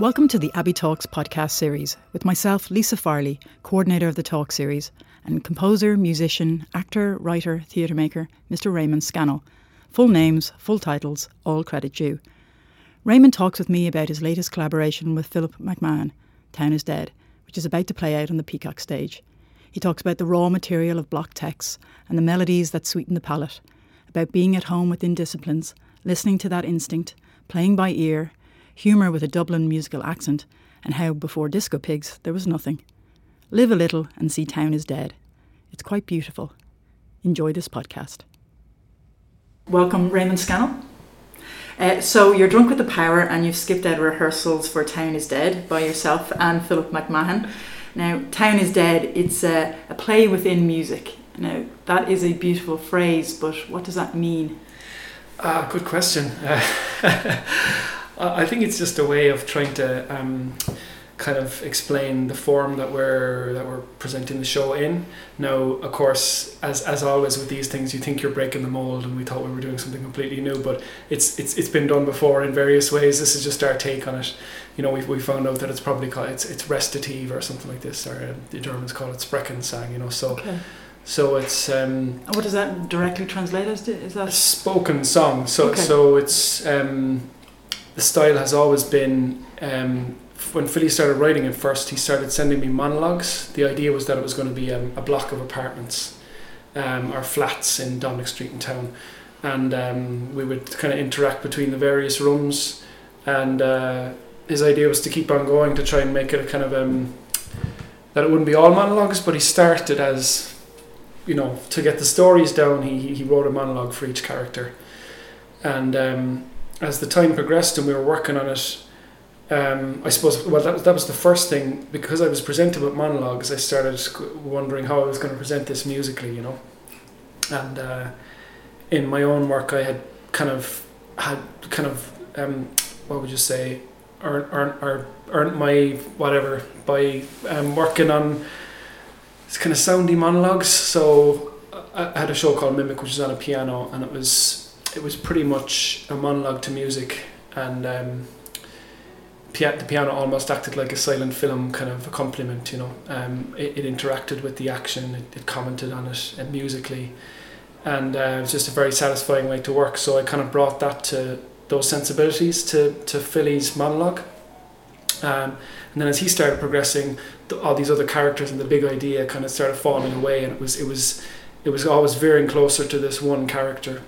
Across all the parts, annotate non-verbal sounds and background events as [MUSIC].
Welcome to the Abbey Talks podcast series with myself, Lisa Farley, coordinator of the Talk series, and composer, musician, actor, writer, theatre maker, Mr. Raymond Scannell. Full names, full titles, all credit due. Raymond talks with me about his latest collaboration with Phillip McMahon, Town is Dead, which is about to play out on the Peacock stage. He talks about the raw material of block texts and the melodies that sweeten the palate, about being at home within disciplines, listening to that instinct, playing by ear, humour with a Dublin musical accent, and how before Disco Pigs there was nothing. Live a little and see Town is Dead. It's quite beautiful. Enjoy this podcast. Welcome, Raymond Scannell. Uh, so you're drunk with the power and you've skipped out rehearsals for Town is Dead by yourself and Phillip McMahon. Now, Town is Dead, it's a, a play within music. Now, that is a beautiful phrase, but what does that mean? Ah, good question. [LAUGHS] I think it's just a way of trying to um, kind of explain the form that we're that we're presenting the show in. Now, of course, as as always with these things, you think you're breaking the mold, and we thought we were doing something completely new, but it's it's it's been done before in various ways. This is just our take on it. You know, we we found out that it's probably called it's it's recitative or something like this, or uh, the Germans call it Sprechgesang. You know, so. Okay. So it's um, What does that directly translate as? Is that spoken song. So Okay. so it's um, the style has always been um, when Philly started writing it first. He started sending me monologues. The idea was that it was going to be um, a block of apartments um, or flats in Dominic Street in town, and um, we would kind of interact between the various rooms. And uh, his idea was to keep on going to try and make it a kind of um, that it wouldn't be all monologues, but he started as you know to get the stories down. He he wrote a monologue for each character, and um, as the time progressed and we were working on it, um, I suppose well that was, that was the first thing because I was presented with monologues. I started wondering how I was going to present this musically, you know, and uh, in my own work I had kind of had kind of um, what would you say earn, earn, or earned my whatever by um, working on it's kind of soundy monologues. So I had a show called Mimic, which was on a piano, and it was it was pretty much a monologue to music, and um, pia- the piano almost acted like a silent film kind of accompaniment. You know, um, it, it interacted with the action, it, it commented on it uh, musically, and uh, it was just a very satisfying way to work. So I kind of brought that to those sensibilities to to Philly's monologue. Um, and then as he started progressing, the, all these other characters and the big idea kind of started falling away, and it was it was it was always veering closer to this one character.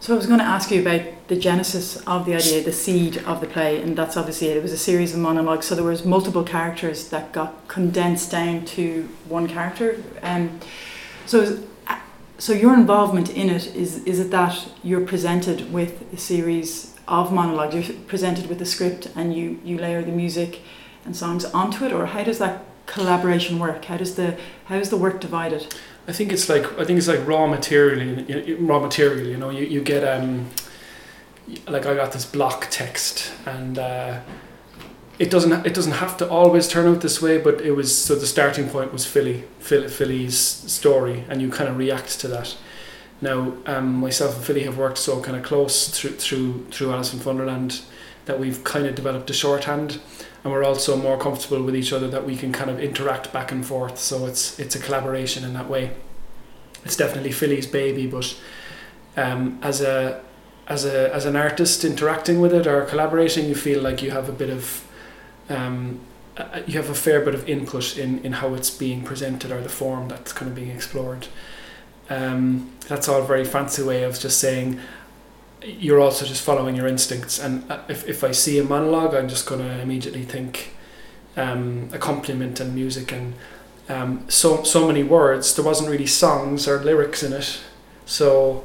So I was going to ask you about the genesis of the idea, the seed of the play, and that's obviously it. It was a series of monologues, so there was multiple characters that got condensed down to one character. Um, so, is- so your involvement in it is is it that you're presented with a series of monologues, you're presented with a script, and you you layer the music and songs onto it, or how does that collaboration work? How does the how is the work divided? I think it's like I think it's like raw material. you- you- Raw material, you know. You you get um, like I got this block text, and uh, it doesn't it doesn't have to always turn out this way. But it was so the starting point was Philly, Phil, Philly's story, and you kind of react to that. Now, um, myself and Philly have worked so kind of close through through through Alice in Funderland that we've kind of developed a shorthand, and we're also more comfortable with each other that we can kind of interact back and forth. So it's it's a collaboration in that way. It's definitely Philly's baby, but um, as a as a as an artist interacting with it or collaborating, you feel like you have a bit of um, you have a fair bit of input in in how it's being presented or the form that's kind of being explored. Um, that's all very fancy way of just saying you're also just following your instincts. And uh, if, if I see a monologue, I'm just going to immediately think um, accompaniment and music and um, so so many words. There wasn't really songs or lyrics in it, so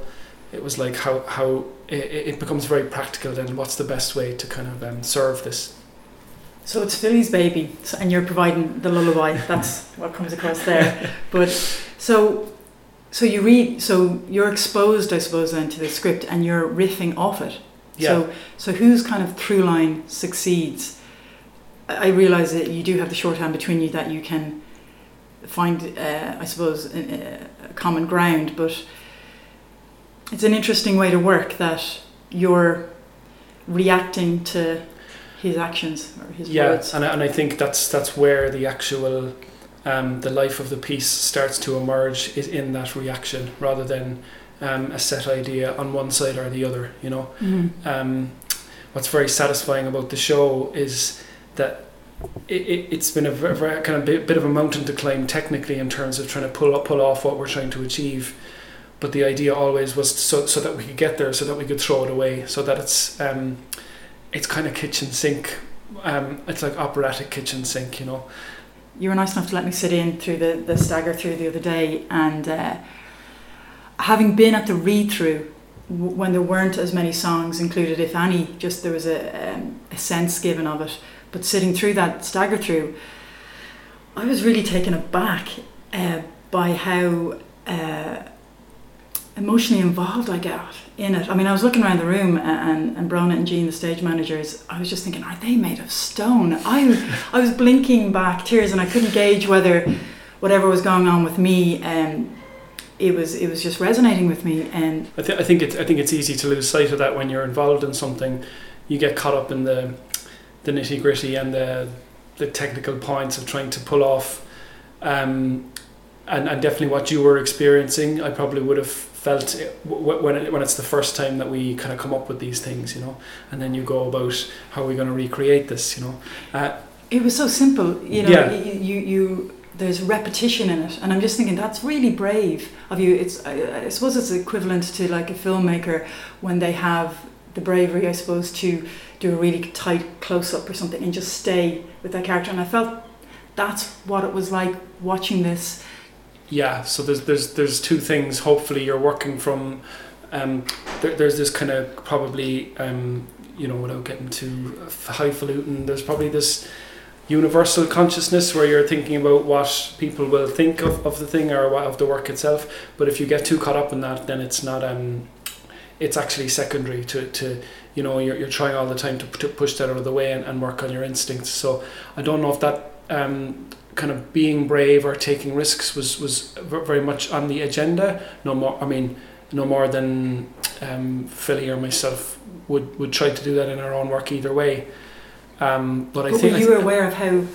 it was like how how it, it becomes very practical. Then what's the best way to kind of um, serve this? So it's Philly's baby, and you're providing the lullaby. That's what comes across there. [LAUGHS] But so, so you read, so you're exposed, I suppose, then to the script, and you're riffing off it. Yeah. So, so whose kind of through line succeeds? I realise that you do have the shorthand between you that you can find, uh, I suppose, a, a common ground. But it's an interesting way to work that you're reacting to his actions or his yeah, words. and I, and I think that's that's where the actual um, the life of the piece starts to emerge is in that reaction rather than um, a set idea on one side or the other. You know, Mhm. um, what's very satisfying about the show is that it, it, it's been a very, very kind of bit, bit of a mountain to climb technically in terms of trying to pull up, pull off what we're trying to achieve. But the idea always was so, so that we could get there, so that we could throw it away, so that it's um, it's kind of kitchen sink. Um, it's like operatic kitchen sink, you know. You were nice enough to let me sit in through the, the stagger through the other day and uh, having been at the read through when there weren't as many songs included if any just there was a, um, a sense given of it. But sitting through that stagger through I was really taken aback uh, by how uh, emotionally involved I got in it. I mean, I was looking around the room and, and Brona and Jean, the stage managers, I was just thinking, are they made of stone? I, I was blinking back tears and I couldn't gauge whether whatever was going on with me, um, it was it was just resonating with me. And I, th- I think it's I think it's easy to lose sight of that when you're involved in something. You get caught up in the the nitty gritty and the the technical points of trying to pull off. Um, and, and definitely what you were experiencing, I probably would have felt when it, when it's the first time that we kind of come up with these things, you know, and then you go about how are we going to recreate this, you know. Uh, it was so simple, you know. Yeah. You, you you there's repetition in it, and I'm just thinking that's really brave of you. It's I, I suppose it's equivalent to like a filmmaker when they have the bravery, I suppose, to do a really tight close up or something and just stay with that character. And I felt that's what it was like watching this. Yeah, so there's there's there's two things. Hopefully, you're working from. Um, there, there's this kind of probably um, you know without getting too highfalutin. There's probably this universal consciousness where you're thinking about what people will think of, of the thing or of the work itself. But if you get too caught up in that, then it's not. Um, it's actually secondary to, to you know you're, you're trying all the time to, to push that out of the way and, and work on your instincts. So I don't know if that um, kind of being brave or taking risks was was very much on the agenda. No more. I mean, no more than um, Philly or myself would would try to do that in our own work either way. Um, but I think were you th- aware of how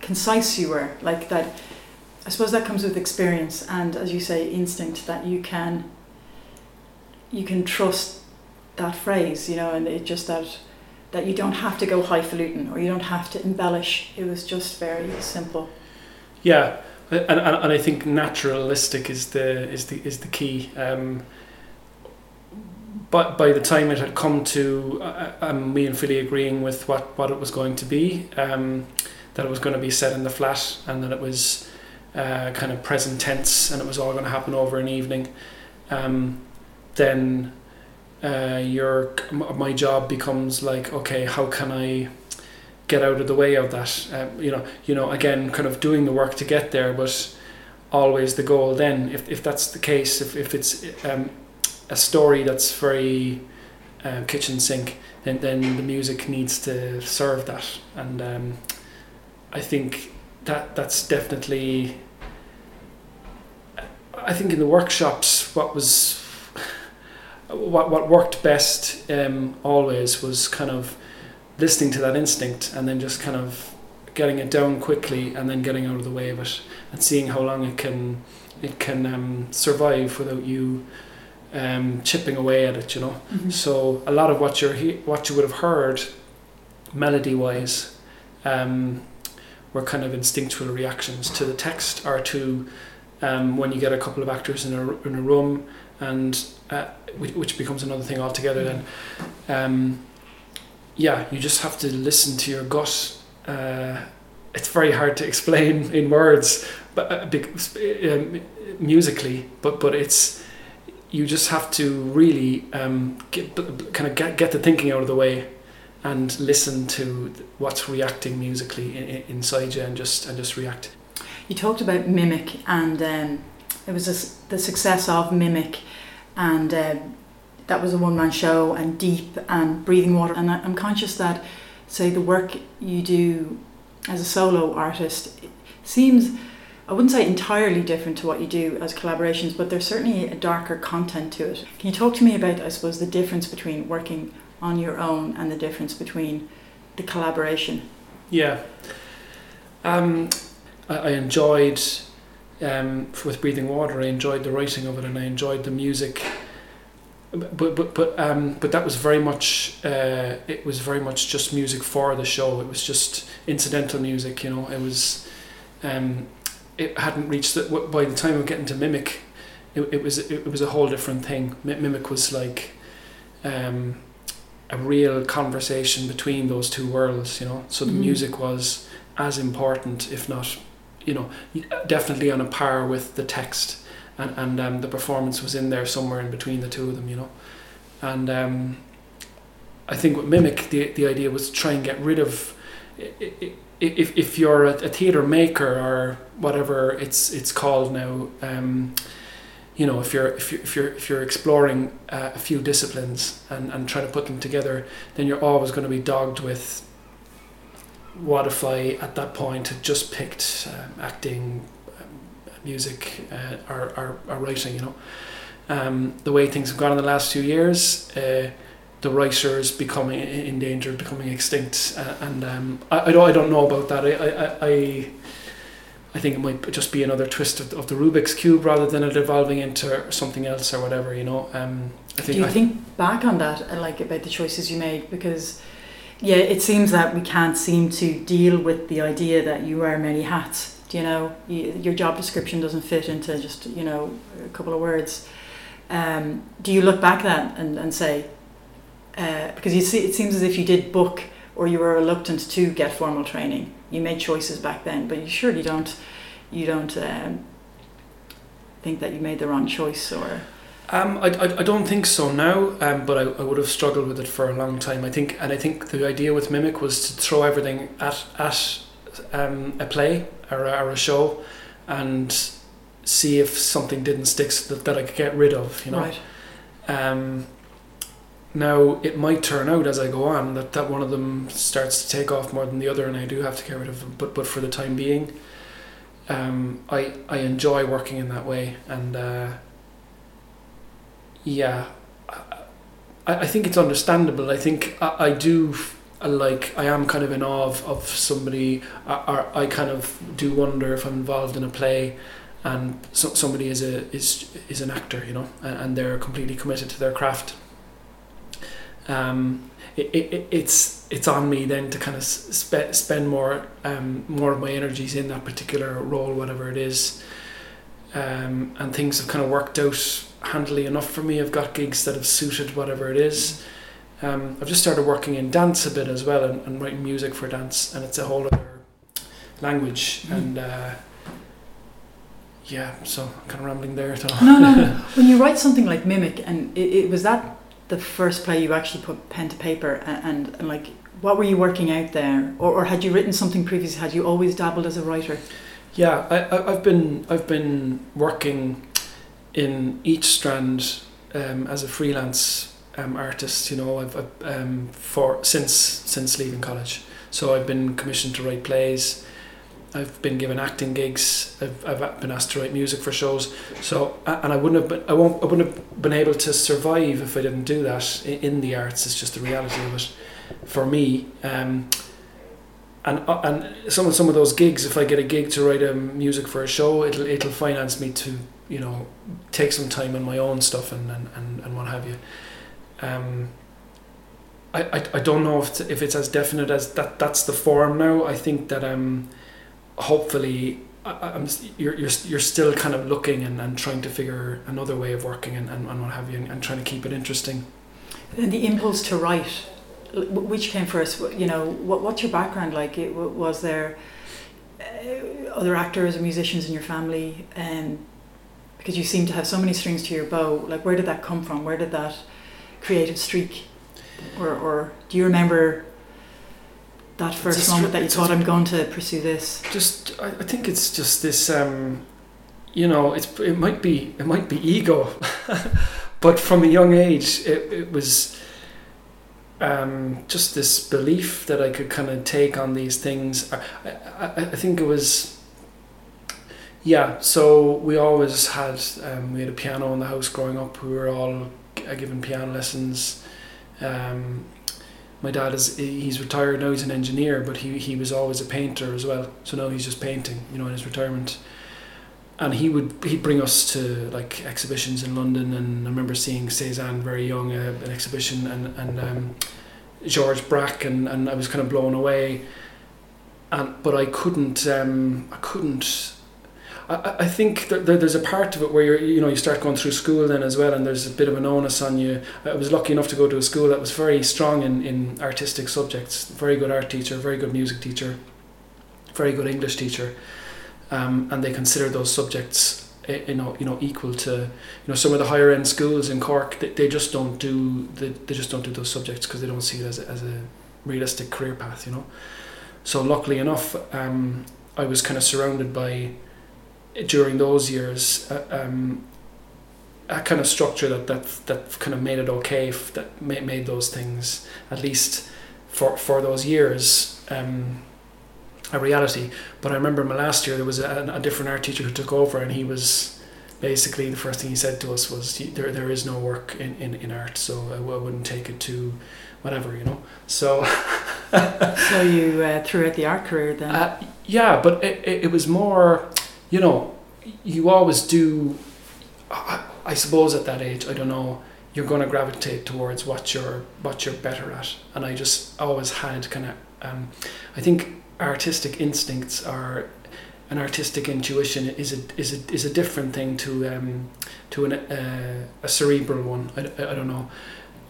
concise you were? Like that. I suppose that comes with experience and, as you say, instinct. That you can. You can trust that phrase, you know, and it just that that you don't have to go highfalutin or you don't have to embellish. It was just very simple. Yeah, and, and, and I think naturalistic is the is the is the key. Um, but by the time it had come to uh, um, me and Philly agreeing with what, what it was going to be, um, that it was going to be set in the flat and that it was uh, kind of present tense and it was all going to happen over an evening, um, then uh, your my job becomes like okay, how can I get out of the way of that? Um, you know, you know, again, kind of doing the work to get there, but always the goal. Then, if, if that's the case, if if it's um, a story that's very uh, kitchen sink, then then the music needs to serve that, and um, I think that that's definitely. I think in the workshops, what was [LAUGHS] what what worked best um, always was kind of listening to that instinct and then just kind of getting it down quickly and then getting out of the way of it and seeing how long it can it can um, survive without you um, chipping away at it you know? So a lot of what you're he- what you would have heard melody wise um, were kind of instinctual reactions to the text or to um, when you get a couple of actors in a, in a room and uh, which, which becomes another thing altogether then. Um, yeah you just have to listen to your gut. Uh, it's very hard to explain [LAUGHS] in words but uh, um, musically but but it's you just have to really um, get, kind of get, get the thinking out of the way and listen to what's reacting musically in, in, inside you and just and just react. You talked about Mimic, and um, it was this, the success of Mimic, and uh, that was a one man show, and Deep, and Breathing Water. And I'm conscious that, say, the work you do as a solo artist seems, I wouldn't say entirely different to what you do as collaborations, but there's certainly a darker content to it. Can you talk to me about, I suppose, the difference between working on your own and the difference between the collaboration? Yeah. Um, I, I enjoyed um, with breathing water. I enjoyed the writing of it, and I enjoyed the music. But but but um, but that was very much. Uh, it was very much just music for the show. It was just incidental music. You know, it was. Um, it hadn't reached that. By the time of getting to mimic, it, it was it was a whole different thing. Mimic was like. Um, a real conversation between those two worlds, you know. So the mm. music was as important, if not, you know, definitely on a par with the text, and and um, the performance was in there somewhere in between the two of them, you know, and um, I think with mimic the the idea was to try and get rid of. If, if you're a, theatre maker or whatever it's it's called now, um, you know, if you're if you're if you're, if you're exploring uh, a few disciplines and, and trying to put them together, then you're always going to be dogged with what if I at that point had just picked um, acting, music, uh, or, or, or writing, you know. Um, the way things have gone in the last few years, uh, the writers becoming in danger of becoming extinct, uh, and um, I, I don't I don't know about that. I I, I I think it might just be another twist of, of the Rubik's cube rather than it evolving into something else or whatever. You know. Um, I think Do you I think back on that, uh, like about the choices you made, because yeah, it seems that we can't seem to deal with the idea that you wear many hats. You know, you, your job description doesn't fit into just you know a couple of words. Um, do you look back then and, and say, uh, because you see, it seems as if you did book or you were reluctant to get formal training. You made choices back then, but you surely don't you don't um, think that you made the wrong choice or. Um, I, I, I don't think so now, um, but I, I would have struggled with it for a long time. I think, and I think the idea with Mimic was to throw everything at at um, a play or a, or a show, and see if something didn't stick that, that I could get rid of. You know. Right. Um, now it might turn out as I go on that, that one of them starts to take off more than the other, and I do have to get rid of them. But but for the time being, um, I I enjoy working in that way, and uh, yeah, I, I think it's understandable. I think I, I do like I am kind of in awe of, of somebody, or I kind of do wonder if I'm involved in a play and so, somebody is a is is an actor, you know, and, and they're completely committed to their craft um, it, it, it's it's on me then to kind of spe- spend more um, more of my energies in that particular role, whatever it is. Um, and things have kind of worked out handily enough for me. I've got gigs that have suited whatever it is. Um, I've just started working in dance a bit as well and, and writing music for dance, and it's a whole other language. Mm. And uh, yeah, so I'm kind of rambling there. No, no. No. when you write something like Mimic, and it, it was that the first play you actually put pen to paper and, and, and like what were you working out there or, or had you written something previously had you always dabbled as a writer yeah I, I've been I've been working in each strand um, as a freelance um, artist you know I've, I've um, for since since leaving college so I've been commissioned to write plays I've been given acting gigs. I've, I've been asked to write music for shows. So and I wouldn't have been I won't I wouldn't have been able to survive if I didn't do that in, the arts. It's just the reality of it for me. Um, and uh, and some of some of those gigs, if I get a gig to write a music for a show, it'll it'll finance me to you know take some time on my own stuff and and, and, and what have you. Um, I, I, I don't know if it's, if it's as definite as that. That's the form now. I think that um hopefully I'm, you're, you're, you're still kind of looking and, and trying to figure another way of working and, and, and what have you and, and trying to keep it interesting. And the impulse to write, which came first? You know, what, what's your background like? It, was there uh, other actors or musicians in your family? Um, because you seem to have so many strings to your bow. Like, where did that come from? Where did that creative streak? Or, or do you remember that first moment that you thought I'm going to pursue this? Just, I, I think it's just this. Um, you know, it's it might be it might be ego, [LAUGHS] but from a young age, it, it was um, just this belief that I could kind of take on these things. I, I, I think it was. Yeah, so we always had um, we had a piano in the house growing up. We were all given piano lessons. Um, my dad is he's retired now. He's an engineer, but he he was always a painter as well. So now he's just painting, you know, in his retirement. And he would he'd bring us to like exhibitions in London, and I remember seeing Cezanne very young, uh, an exhibition, and and um, George Braque, and, and I was kind of blown away. And but I couldn't um, I couldn't I, I think that there's a part of it where you're, you know, you start going through school then as well, and there's a bit of an onus on you. I was lucky enough to go to a school that was very strong in, in artistic subjects. Very good art teacher, very good music teacher, very good English teacher, um, and they consider those subjects, eh, you know, you know, equal to, you know, some of the higher end schools in Cork. They, they just don't do they, they just don't do those subjects because they don't see it as a, as a realistic career path, you know. So luckily enough, um, I was kind of surrounded by during those years uh, um, a kind of structure that that that kind of made it okay f- that made, made those things at least for for those years um, a reality. But I remember in my last year there was a, a different art teacher who took over and he was basically the first thing he said to us was there, there is no work in, in, in art so I, I wouldn't take it to whatever you know? So [LAUGHS] so you uh, threw out the art career then? Uh, yeah but it, it, it was more you know, you always do. I, I suppose at that age, I don't know, you're going to gravitate towards what you're what you're better at, and I just always had kind of. Um, I think artistic instincts are an artistic intuition is a is a is a different thing to um, to an, uh, a cerebral one. I, I don't know.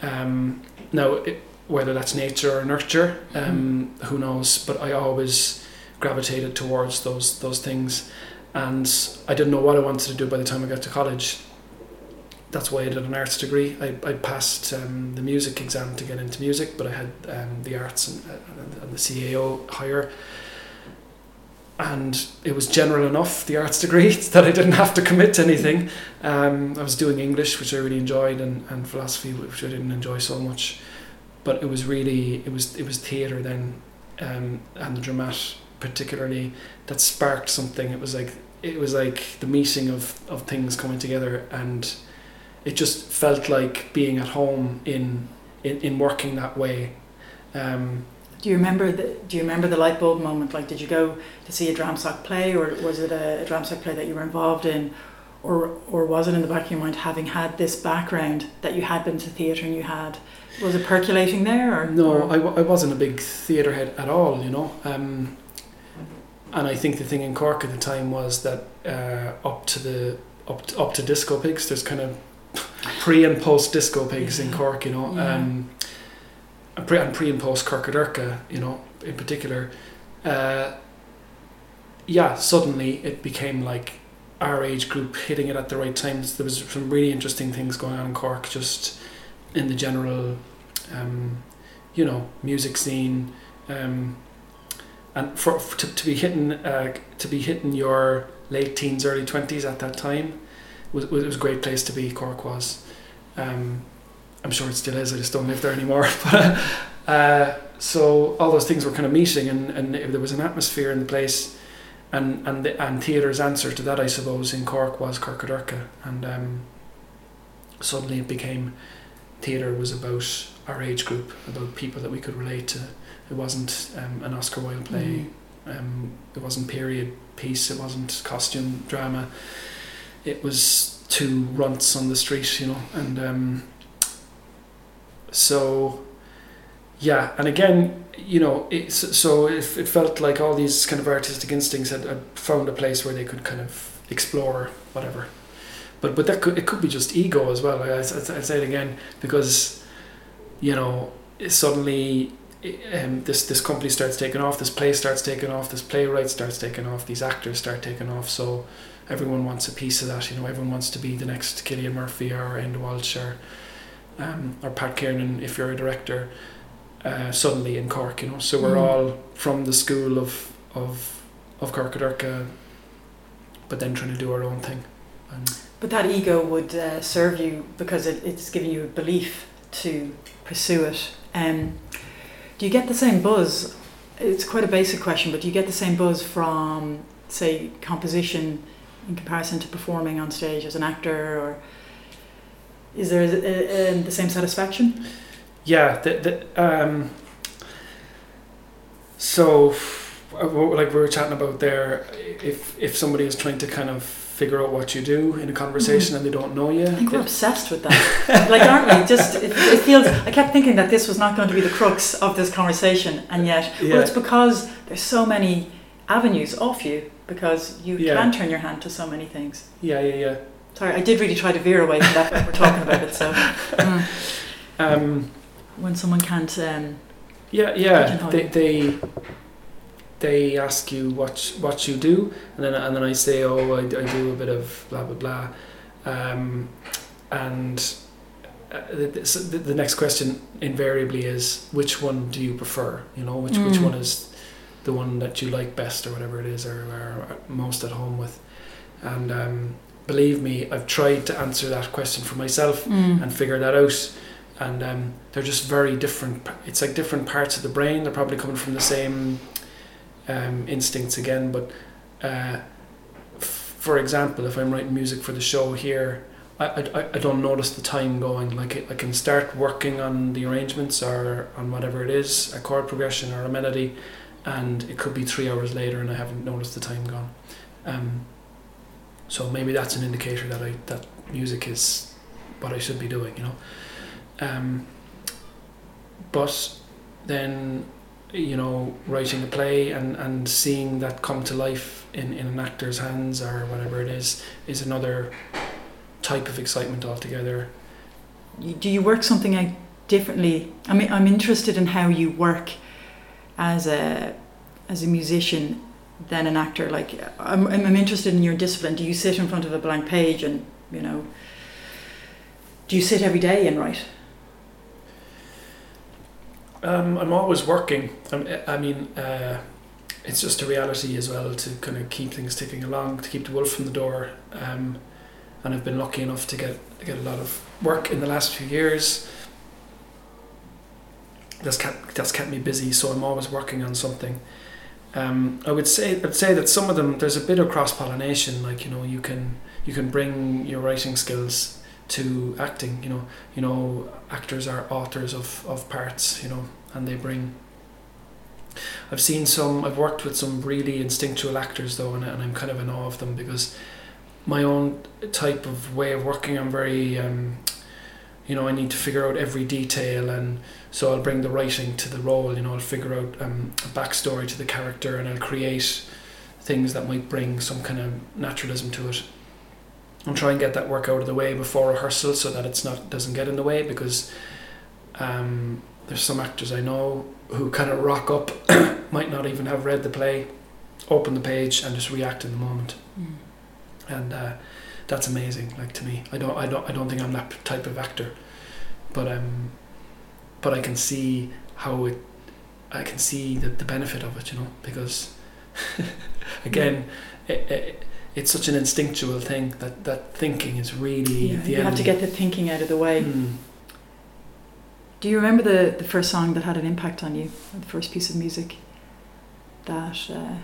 Um, now, it, whether that's nature or nurture, um, mm-hmm. who knows? But I always gravitated towards those those things, and I didn't know what I wanted to do by the time I got to college. That's why I did an arts degree. I, I passed um, the music exam to get into music, but I had um, the arts and, and the CAO higher. And it was general enough, the arts degree, [LAUGHS] that I didn't have to commit to anything. Um, I was doing English, which I really enjoyed, and, and philosophy, which I didn't enjoy so much. But it was really, it was, it was theatre then, um, and the dramat particularly, that sparked something. It was like it was like the meeting of, of things coming together and it just felt like being at home in in, in working that way. Um, do you remember the do you remember the light bulb moment? Like did you go to see a Dramstock play or was it a, a Dramstock play that you were involved in? Or or was it in the back of your mind having had this background that you had been to theatre and you had was it percolating there or no or? I, w- I wasn't a big theatre head at all you know? Um, and I think the thing in Cork at the time was that uh, up to the up to, up to disco pigs, there's kind of pre and post disco pigs yeah. in Cork, you know, yeah. um, and pre and pre and post Corcadorca, you know, in particular. Uh, yeah, suddenly it became like our age group hitting it at the right times. There was some really interesting things going on in Cork, just in the general, um, you know, music scene. Um, and for, for to, to be hitting uh, to be hitting your late teens, early twenties at that time was, was, was a great place to be. Cork was. Um, I'm sure it still is. I just don't live there anymore. [LAUGHS] but uh, so all those things were kind of meeting, and, and there was an atmosphere in the place, and and the, and theatre's answer to that, I suppose, in Cork was Corcadorca, and um, suddenly it became theatre was about our age group, about people that we could relate to it wasn't um, an Oscar Wilde play. Mm. Um, it wasn't period piece. It wasn't costume drama. It was two runts on the street, you know, and um, so yeah. And again, you know, it's so it, it felt like all these kind of artistic instincts had, had found a place where they could kind of explore whatever. But but that could it could be just ego as well. I, I, I say it again because you know suddenly um, this this company starts taking off, this play starts taking off, this playwright starts taking off, these actors start taking off. So everyone wants a piece of that. You know, everyone wants to be the next Cillian Murphy or Enda Walsh or um, or Pat Kiernan if you're a director. Uh, suddenly in Cork, you know, so we're mm. all from the school of of of Corcadorca, but then trying to do our own thing. And but that ego would uh, serve you because it, it's giving you a belief to pursue it. Um, do you get the same buzz? It's quite a basic question, but do you get the same buzz from, say, composition in comparison to performing on stage as an actor, or is there a, a, a, the same satisfaction? Yeah, the, the, um, so, uh, like we were chatting about there, if if somebody is trying to kind of figure out what you do in a conversation and they don't know you, I think we're obsessed with that. [LAUGHS] like, aren't we? Just it, it feels. I kept thinking that this was not going to be the crux of this conversation, and yet, Yeah. well, it's because there's so many avenues off you because you Yeah. can turn your hand to so many things. yeah, yeah, yeah. Sorry, I did really try to veer away from that when we're talking about it. So, [LAUGHS] mm. Um, when someone can't, um, Yeah, yeah. They, they they ask you what what you do, and then and then I say, oh, I, I do a bit of blah blah blah, um, and uh, the, the- next question invariably is, which one do you prefer? You know, which which Mm. one is the one that you like best, or whatever it is, or, or most at home with, and um, believe me, I've tried to answer that question for myself mm, and figure that out. And um, they're just very different. It's like different parts of the brain. They're probably coming from the same um, instincts again. But uh, f- for example, if I'm writing music for the show here, I, I, I don't notice the time going. Like I- I can start working on the arrangements or on whatever it is, a chord progression or a melody, and it could be three hours later and I haven't noticed the time gone. Um, so maybe that's an indicator that I that music is what I should be doing, you know. Um, but then, you know, writing a play and, and seeing that come to life in, in an actor's hands or whatever it is is another type of excitement altogether. do you work something out differently? I mean, I'm interested in how you work as a as a musician than an actor. Like, I'm I'm I'm interested in your discipline. Do you sit in front of a blank page and you know? Do you sit every day and write? Um, I'm always working. I'm, I mean, uh, it's just a reality as well to kind of keep things ticking along, to keep the wolf from the door. Um, and I've been lucky enough to get get a lot of work in the last few years. That's kept that's kept me busy, so I'm always working on something. Um, I would say I'd say that some of them there's a bit of cross pollination. Like you know, you can you can bring your writing skills to acting. You know, you know, actors are authors of, of parts, you know, and they bring. I've seen some. I've worked with some really instinctual actors though, and, and I'm kind of in awe of them because my own type of way of working, I'm very, um, you know, I need to figure out every detail, and so I'll bring the writing to the role. You know, I'll figure out um, a backstory to the character, and I'll create things that might bring some kind of naturalism to it and try and get that work out of the way before rehearsal so that it's not doesn't get in the way because um, there's some actors I know who kind of rock up [COUGHS] might not even have read the play open the page and just react in the moment. And uh, that's amazing like to me. I don't I don't I don't think I'm that type of actor but um but I can see how it I can see the, the benefit of it you know because [LAUGHS] again it, it, it's such an instinctual thing that, that thinking is really Yeah, the you have to get the thinking out of the way. Mm. Do you remember the, the first song that had an impact on you, the first piece of music that uh,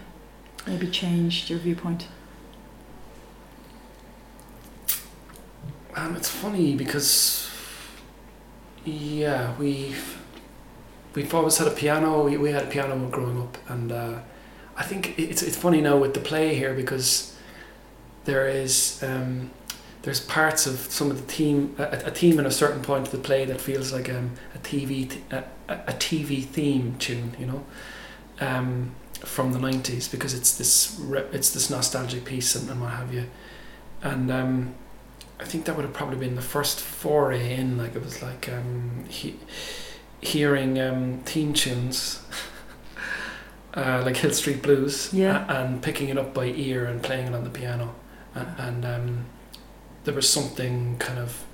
maybe changed your viewpoint? Um, it's funny because yeah, we've we've always had a piano. We, we had a piano growing up, and uh, I think it's it's funny now with the play here because there is um, there's parts of some of the theme a, a theme in a certain point of the play that feels like um, a TV th- a, TV theme tune, you know, um, from the nineties because it's this re- it's this nostalgic piece and, and what have you, and. Um, I think that would have probably been the first foray in. Like it was like um, he, hearing um, theme tunes, [LAUGHS] uh, like Hill Street Blues, Yeah. and picking it up by ear and playing it on the piano, and, um, there was something kind of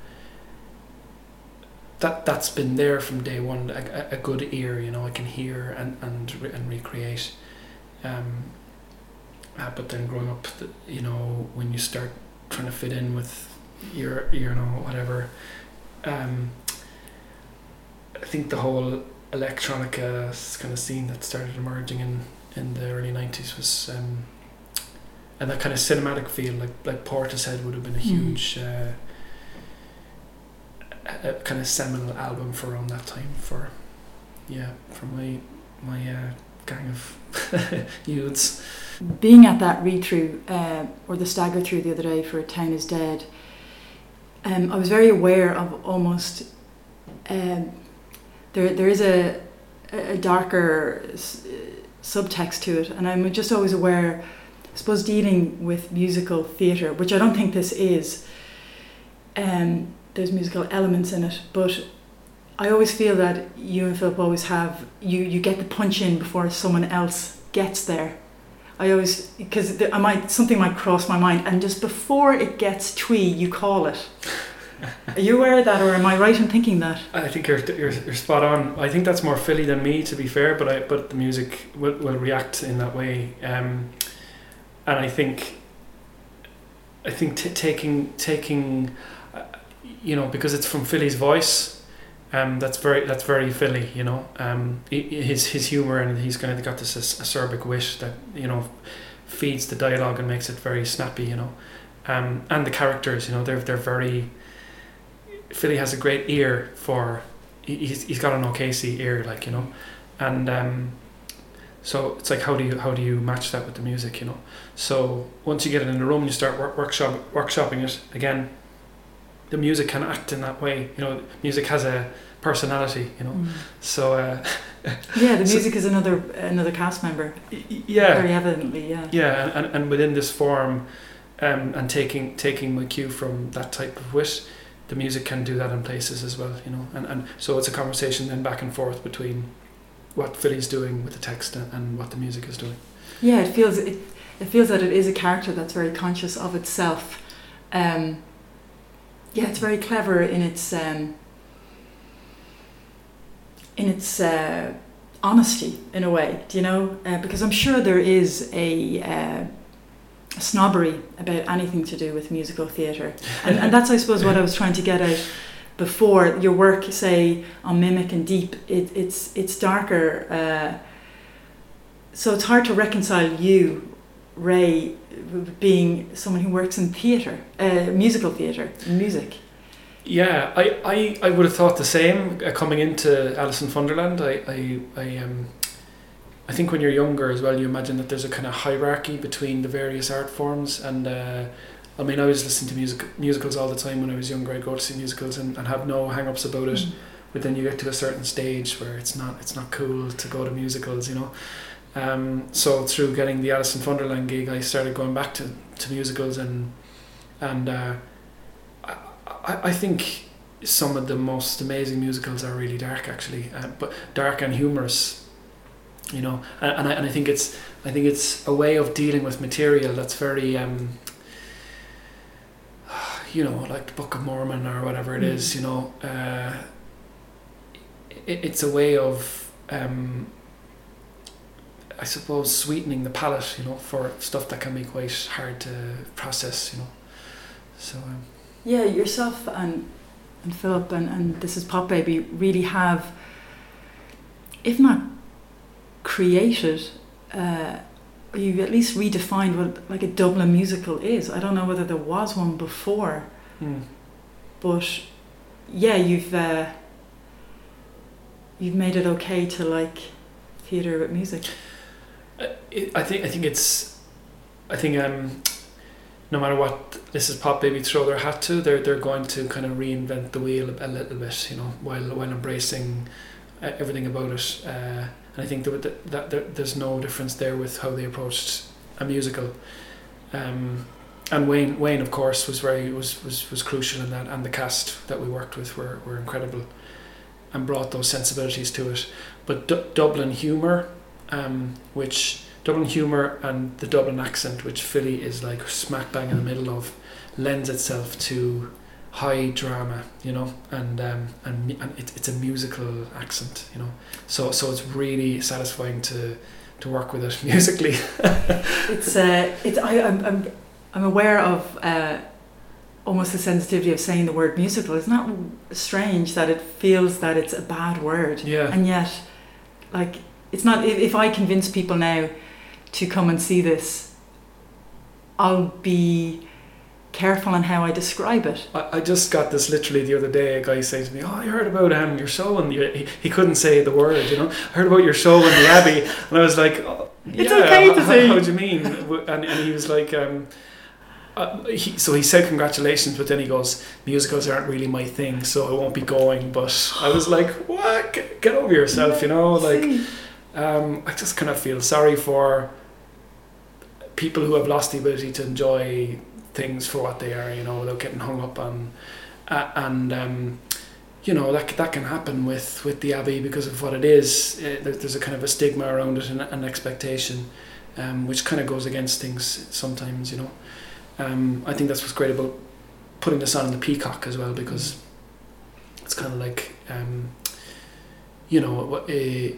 that that's been there from day one. A, a- good ear, you know, I can hear and and and recreate. Um, uh, but then growing up, the, you know, when you start trying to fit in with your you know whatever um I think the whole electronica kind of scene that started emerging in in the early 90s was um and that kind of cinematic feel like like Portishead would have been a Mhm. huge uh, a, a kind of seminal album for around that time for yeah for my my uh, gang of [LAUGHS] youths. Being at that read through uh, or the stagger through the other day for A Town is Dead, um, I was very aware of almost um, there there is a a darker s- subtext to it, and I'm just always aware. I suppose dealing with musical theatre, which I don't think this is. Um, there's musical elements in it, but I always feel that you and Phillip always have you you get the punch in before someone else gets there. I always because I might something might cross my mind, and just before it gets twee, you call it. Are you aware of that, or am I right in thinking that? I think you're, you're you're spot on. I think that's more Philly than me, to be fair. But I but the music will, will react in that way, um, and I think I think t- taking taking uh, you know because it's from Philly's voice, um, that's very that's very Philly. You know, um, his his humor and he's kind of got this acerbic wit that you know feeds the dialogue and makes it very snappy. You know, um, and the characters. You know, they're they're very Philly has a great ear for he- he's, he's got an O'Casey ear like you know and um, so it's like how do you how do you match that with the music you know so once you get it in the room and you start work, workshop workshopping it again the music can act in that way you know music has a personality you know Mm. so uh, [LAUGHS] Yeah, the So- music is another another cast member. yeah Very evidently, yeah. yeah and, and, and within this form um, and taking taking my cue from that type of wit the music can do that in places as well you know and, and so it's a conversation then back and forth between what Philly's doing with the text and, and what the music is doing Yeah, it feels it, it feels that it is a character that's very conscious of itself. Um, yeah, it's very clever in its um, in its uh, honesty in a way. Do you know? Uh, because I'm sure there is a, uh, snobbery about anything to do with musical theatre, and, and that's I suppose what I was trying to get at before. Your work, say on Mimic and Deep, it, it's it's darker. Uh, so it's hard to reconcile you, Ray, being someone who works in theatre, uh, musical theatre, music. Yeah, I, I, I would have thought the same uh, coming into Alice in Funderland. I, I, I, um, I think when you're younger as well, you imagine that there's a kind of hierarchy between the various art forms. And uh, I mean, I was listening to music musicals all the time when I was younger. I'd go to see musicals and, and have no hang ups about it. But then you get to a certain stage where it's not it's not cool to go to musicals, you know. Um, so through getting the Alice in Funderland gig, I started going back to, to musicals and and uh, I, I I think some of the most amazing musicals are really dark actually, uh, but dark and humorous, you know. And, and I and I think it's I think it's a way of dealing with material that's very um, you know like the Book of Mormon or whatever it is, you know. Uh, it, it's a way of um, I suppose sweetening the palate, you know, for stuff that can be quite hard to process, you know. So um, Yeah, yourself and and Phillip and, and this is Pop Baby really have, if not created, uh, you've at least redefined what like a Dublin musical is. I don't know whether there was one before, mm. but yeah, you've uh, you've made it okay to like theatre with music. Uh, it, I think I think it's I think um no matter what this is pop baby throw their hat to they're they're going to kind of reinvent the wheel a, a little bit you know while while embracing uh, everything about it uh, and I think that, that, that there, there's no difference there with how they approached a musical. Um, and Wayne Wayne of course was very was, was was crucial in that and the cast that we worked with were, were incredible and brought those sensibilities to it. But D- Dublin humour um, which Dublin humour and the Dublin accent, which Philly is like smack bang in the middle of, lends itself to high drama, you know, and um, and, and it, it's a musical accent, you know, so so it's really satisfying to to work with it [LAUGHS] musically. It's uh, it's I I'm I'm, I'm aware of uh, almost the sensitivity of saying the word musical. It's not strange that it feels that it's a bad word, yeah, and yet, like it's not. If, if I convince people now to come and see this, I'll be careful on how I describe it. I, I just got this literally the other day. A guy saying to me, "Oh, I heard about um, your show," and he, he couldn't say the word. You know, I heard about your show in the Abbey, and I was like, oh, It's yeah, okay to how, say. How do you mean? And, and he was like, um, uh, he, so he said congratulations, but then he goes, musicals aren't really my thing, so I won't be going. But I was like, what? Get, get over yourself, you know? Like, um, I just kind of feel sorry for people who have lost the ability to enjoy things for what they are, you know, without getting hung up on, uh, and um, you know that that can happen with with the abbey because of what it is. Uh, there- there's a kind of a stigma around it and an expectation, um, which kind of goes against things sometimes, you know. Um, I think that's what's great about putting this on the Peacock as well because it's kind of like, um, you know, eh,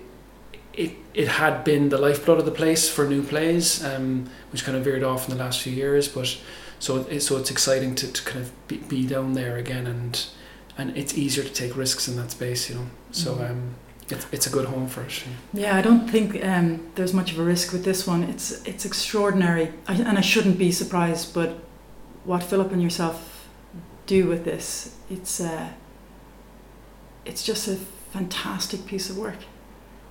it it had been the lifeblood of the place for new plays, um, which kind of veered off in the last few years. But so it, so it's exciting to, to kind of be, be down there again, and and it's easier to take risks in that space, you know. So Mhm. um, it's it's a good home for it. Yeah, I don't think um, there's much of a risk with this one. It's it's extraordinary, I, and I shouldn't be surprised. But what Phillip and yourself do with this, it's uh, it's just a fantastic piece of work,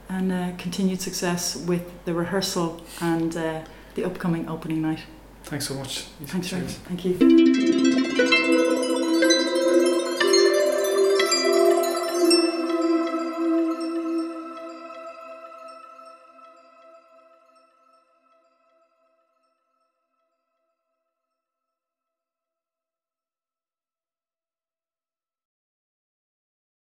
and uh, continued success with the rehearsal and uh, the upcoming opening night. Thanks so much. Thanks, Thank you.